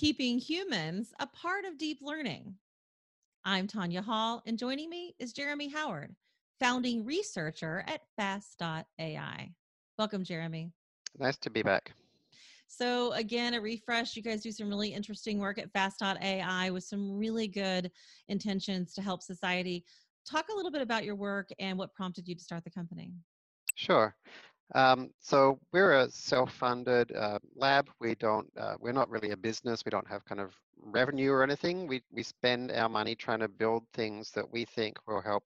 keeping humans a part of deep learning. I'm Tanya Hall, and joining me is Jeremy Howard, founding researcher at Fast.ai. Welcome, Jeremy. Nice to be back. So, again, a refresh. You guys do some really interesting work at Fast.ai with some really good intentions to help society. Talk a little bit about your work and what prompted you to start the company. Sure. Um, so we're a self-funded uh, lab. We don't, uh, we're not really a business. We don't have kind of revenue or anything. We we spend our money trying to build things that we think will help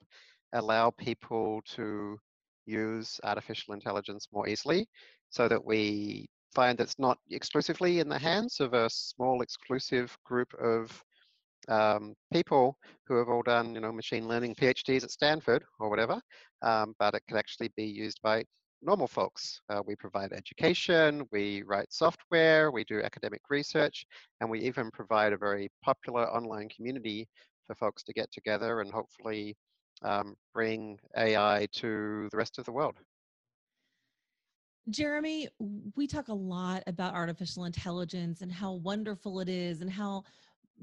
allow people to use artificial intelligence more easily, so that we find that it's not exclusively in the hands of a small exclusive group of um, people who have all done, you know, machine learning PhDs at Stanford or whatever, um, but it can actually be used by normal folks. Uh, we provide education, we write software, we do academic research, and we even provide a very popular online community for folks to get together and hopefully um, bring AI to the rest of the world. Jeremy, we talk a lot about artificial intelligence and how wonderful it is and how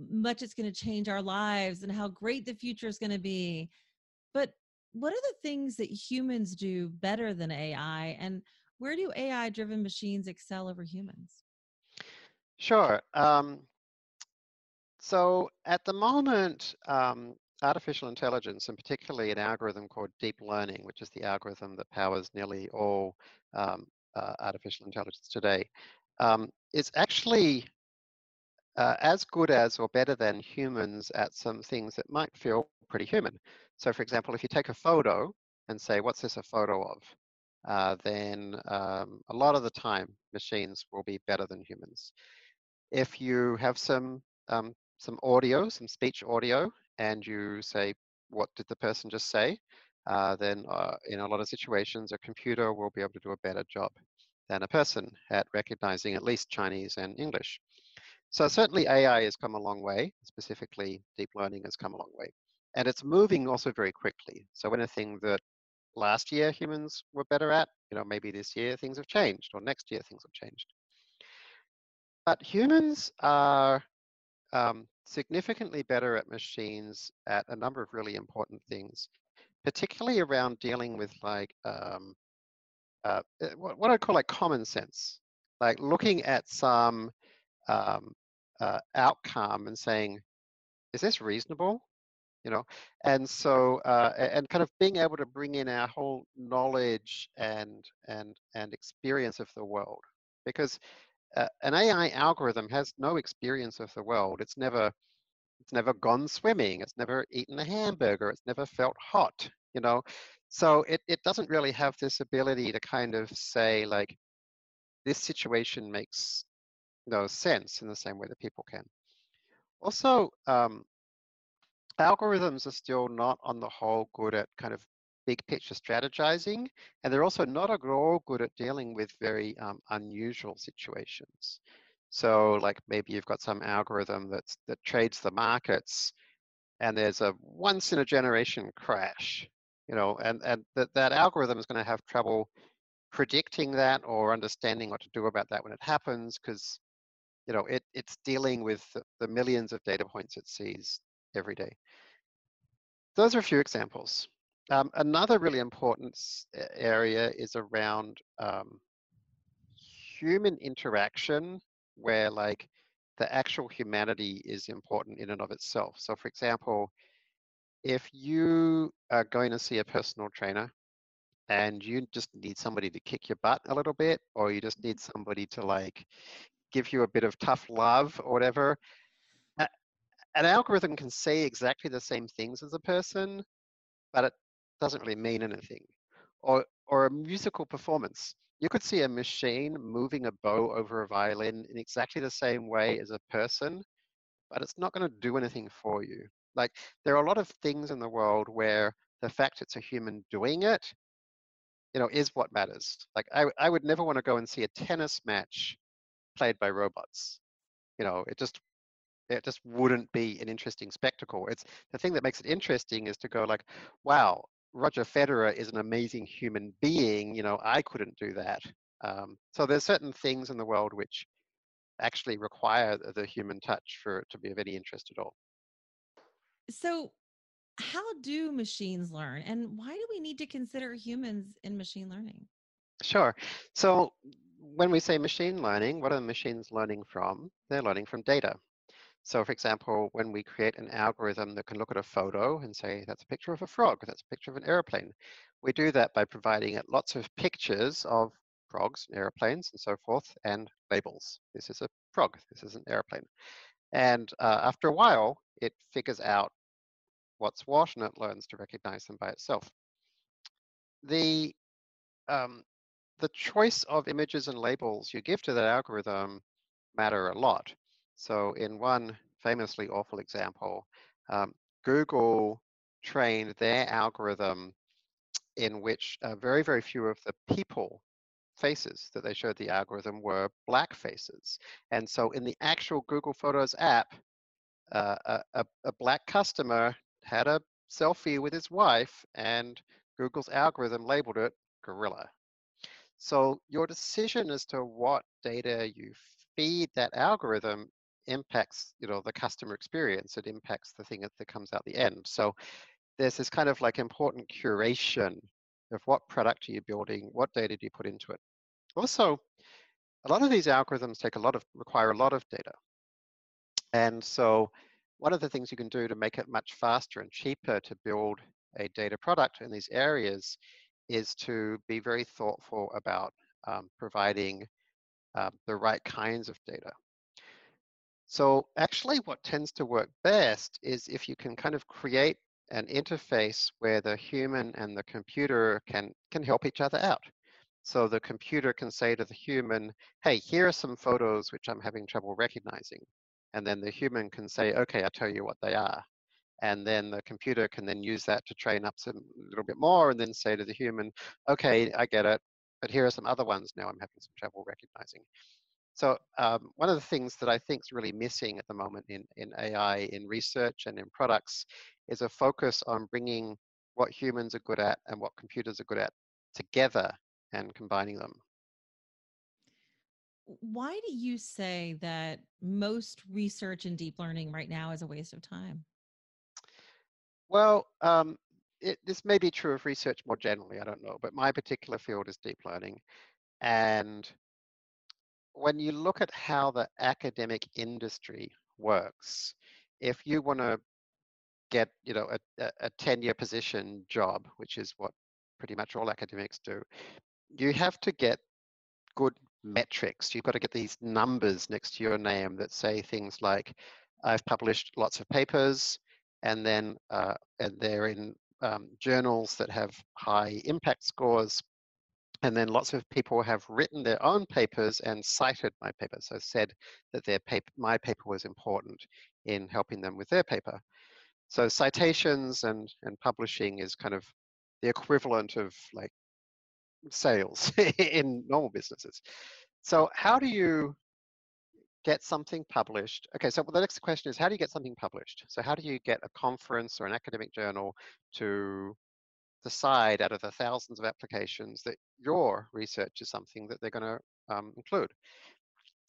much it's going to change our lives and how great the future is going to be. But what are the things that humans do better than AI, and where do AI driven machines excel over humans? Sure. Um, so at the moment, um, artificial intelligence, and particularly an algorithm called deep learning, which is the algorithm that powers nearly all um, uh, artificial intelligence today, um, is actually uh, as good as or better than humans at some things that might feel pretty human. So for example, if you take a photo and say, what's this a photo of? Uh, then um, a lot of the time, machines will be better than humans. If you have some um, some audio, some speech audio, and you say, what did the person just say? Uh, then uh, in a lot of situations, a computer will be able to do a better job than a person at recognizing at least Chinese and English. So certainly AI has come a long way, specifically deep learning has come a long way. And it's moving also very quickly. So anything that last year humans were better at, you know, maybe this year things have changed or next year things have changed. But humans are um, significantly better at machines at a number of really important things, particularly around dealing with like um, uh, eh, what, what I call like common sense, like looking at some um, uh, outcome and saying, is this reasonable? You know, and so uh, and kind of being able to bring in our whole knowledge and and and experience of the world, because uh, an AI algorithm has no experience of the world. It's never it's never gone swimming. It's never eaten a hamburger. It's never felt hot. You know, so it it doesn't really have this ability to kind of say like, this situation makes no sense in the same way that people can. Also, um, algorithms are still not on the whole good at kind of big picture strategizing, and they're also not at all good at dealing with very um, unusual situations. So like maybe you've got some algorithm that's, that trades the markets and there's a once in a generation crash, you know, and, and that, that algorithm is going to have trouble predicting that or understanding what to do about that when it happens because you know, it, it's dealing with the millions of data points it sees every day. Those are a few examples. Um, another really important area is around um, human interaction, where like the actual humanity is important in and of itself. So, for example, if you are going to see a personal trainer and you just need somebody to kick your butt a little bit, or you just need somebody to like give you a bit of tough love or whatever. An algorithm can say exactly the same things as a person, but it doesn't really mean anything. Or, or a musical performance. You could see a machine moving a bow over a violin in exactly the same way as a person, but it's not going to do anything for you. Like, there are a lot of things in the world where the fact it's a human doing it, you know, is what matters. Like, I, I would never want to go and see a tennis match played by robots. You know, it just it just wouldn't be an interesting spectacle. It's the thing that makes it interesting is to go like, wow, Roger Federer is an amazing human being. You know, I couldn't do that. Um, so there's certain things in the world which actually require the human touch for it to be of any interest at all. So, how do machines learn and why do we need to consider humans in machine learning? Sure. So when we say machine learning, what are the machines learning from? They're learning from data. So for example, when we create an algorithm that can look at a photo and say, that's a picture of a frog, that's a picture of an airplane, we do that by providing it lots of pictures of frogs, airplanes, and so forth, and labels. This is a frog, this is an airplane. And uh, after a while, it figures out what's what and it learns to recognize them by itself. The, um, the choice of images and labels you give to that algorithm matter a lot. So in one famously awful example, um, Google trained their algorithm in which uh, very, very few of the people faces that they showed the algorithm were black faces. And so in the actual Google Photos app, uh, a, a, black customer had a selfie with his wife and Google's algorithm labeled it gorilla. So your decision as to what data you feed that algorithm impacts, you know, the customer experience. It impacts the thing that comes out the end. So there's this kind of like important curation of what product are you building, what data do you put into it. Also, a lot of these algorithms take a lot of require a lot of data. And so one of the things you can do to make it much faster and cheaper to build a data product in these areas is to be very thoughtful about um, providing uh, the right kinds of data. So actually what tends to work best is if you can kind of create an interface where the human and the computer can, can help each other out. So the computer can say to the human, hey, here are some photos which I'm having trouble recognizing. And then the human can say, okay, I'll tell you what they are. And then the computer can then use that to train up some a little bit more and then say to the human, okay, I get it, but here are some other ones now I'm having some trouble recognizing. So um, one of the things that I think is really missing at the moment in, in AI, in research and in products, is a focus on bringing what humans are good at and what computers are good at together and combining them why do you say that most research in deep learning right now is a waste of time? Well, um, it, this may be true of research more generally, I don't know, but my particular field is deep learning. And when you look at how the academic industry works, if you want to get, you know, a, a tenure position job, which is what pretty much all academics do, you have to get good metrics. You've got to get these numbers next to your name that say things like, I've published lots of papers, and then uh, and they're in um, journals that have high impact scores. And then lots of people have written their own papers and cited my paper, so said that their paper, my paper was important in helping them with their paper. So citations and, and publishing is kind of the equivalent of like sales in normal businesses. So how do you get something published? Okay, so the next question is how do you get something published? So how do you get a conference or an academic journal to decide out of the thousands of applications that your research is something that they're going to um, include?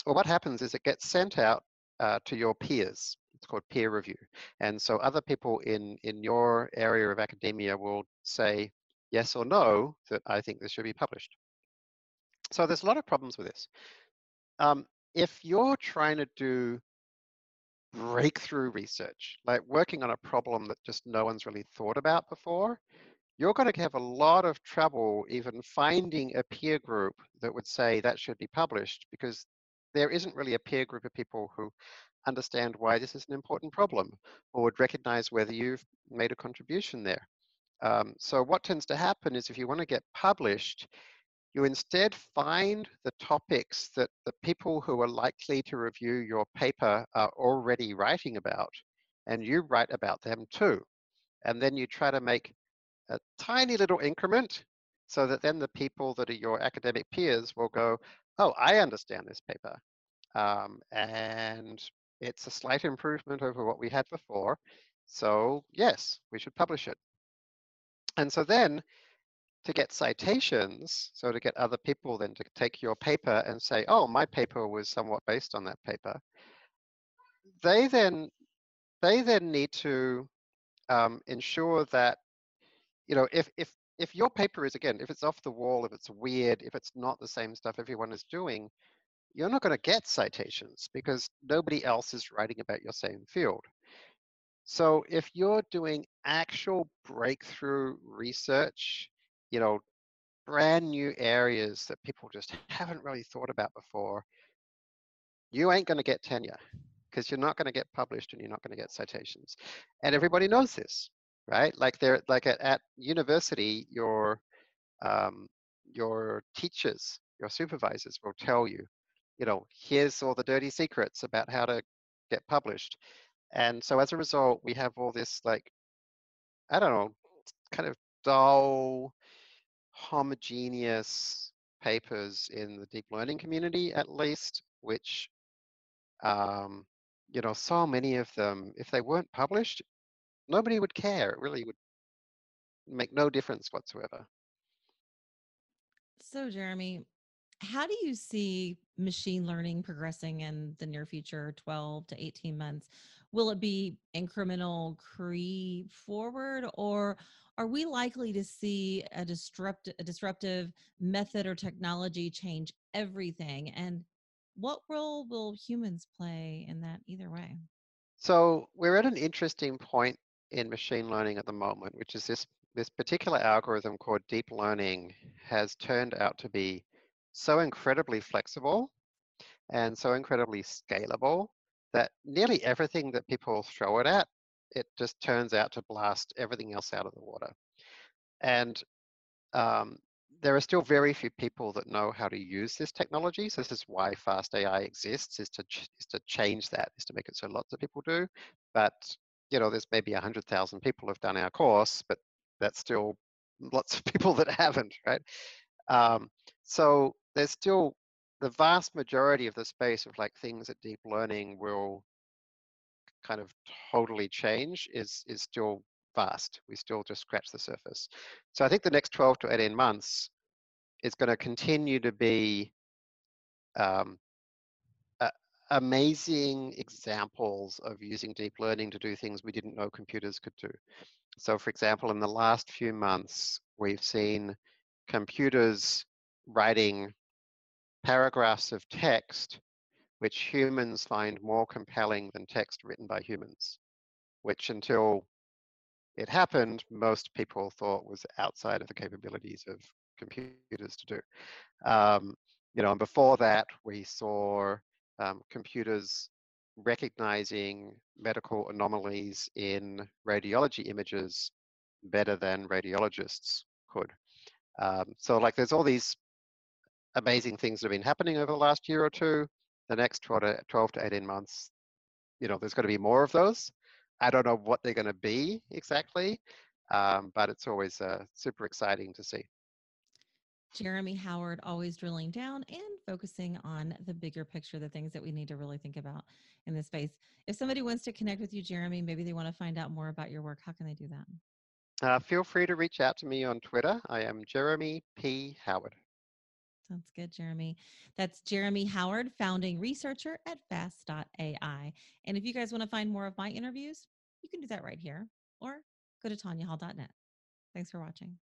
Well, what happens is it gets sent out uh, to your peers. It's called peer review. And so other people in, in your area of academia will say, yes or no, that I think this should be published. So there's a lot of problems with this. Um, if you're trying to do breakthrough research, like working on a problem that just no one's really thought about before, you're going to have a lot of trouble even finding a peer group that would say that should be published because there isn't really a peer group of people who understand why this is an important problem or would recognize whether you've made a contribution there. Um, so what tends to happen is if you want to get published, you instead find the topics that the people who are likely to review your paper are already writing about, and you write about them too. And then you try to make a tiny little increment so that then the people that are your academic peers will go, oh, I understand this paper. Um, and it's a slight improvement over what we had before. So yes, we should publish it. And so then to get citations, so to get other people then to take your paper and say, oh, my paper was somewhat based on that paper, they then they then need to um, ensure that you know if if if your paper is again if it's off the wall if it's weird if it's not the same stuff everyone is doing you're not going to get citations because nobody else is writing about your same field. So if you're doing actual breakthrough research you know brand new areas that people just haven't really thought about before you ain't going to get tenure because you're not going to get published and you're not going to get citations. And everybody knows this, right? Like they're like at, at university, your um, your teachers, your supervisors will tell you, you know, here's all the dirty secrets about how to get published. And so as a result, we have all this like, I don't know, kind of dull, homogeneous papers in the deep learning community, at least, which um, you know, so many of them, if they weren't published, nobody would care. It really would make no difference whatsoever. So, Jeremy, how do you see machine learning progressing in the near future, 12 to 18 months? Will it be incremental creep forward, or are we likely to see a disruptive, a disruptive method or technology change everything? And what role will humans play in that either way? So we're at an interesting point in machine learning at the moment, which is this this particular algorithm called deep learning has turned out to be so incredibly flexible and so incredibly scalable that nearly everything that people throw it at, it just turns out to blast everything else out of the water. And um, there are still very few people that know how to use this technology. So this is why Fast AI exists, is to is to change that, is to make it so lots of people do. But you know, there's maybe hundred thousand people have done our course, but that's still lots of people that haven't, right? Um, so there's still the vast majority of the space of like things that deep learning will kind of totally change is is still vast. We still just scratch the surface. So I think the next 12 to 18 months is going to continue to be um, amazing examples of using deep learning to do things we didn't know computers could do. So for example, in the last few months, we've seen computers writing paragraphs of text which humans find more compelling than text written by humans, which until it happened, most people thought was outside of the capabilities of computers to do. Um, you know, and before that, we saw um, computers recognizing medical anomalies in radiology images better than radiologists could. Um, so like there's all these amazing things that have been happening over the last year or two. The next 12 to, 12 to 18 months, you know, there's going to be more of those. I don't know what they're going to be exactly, um, but it's always uh, super exciting to see. Jeremy Howard always drilling down and focusing on the bigger picture, the things that we need to really think about in this space. If somebody wants to connect with you, Jeremy, maybe they want to find out more about your work, how can they do that? Uh, feel free to reach out to me on Twitter. I am Jeremy P. Howard. Sounds good, Jeremy. That's Jeremy Howard, founding researcher at fast.ai. And if you guys want to find more of my interviews, you can do that right here or go to tanyahall.net. Thanks for watching.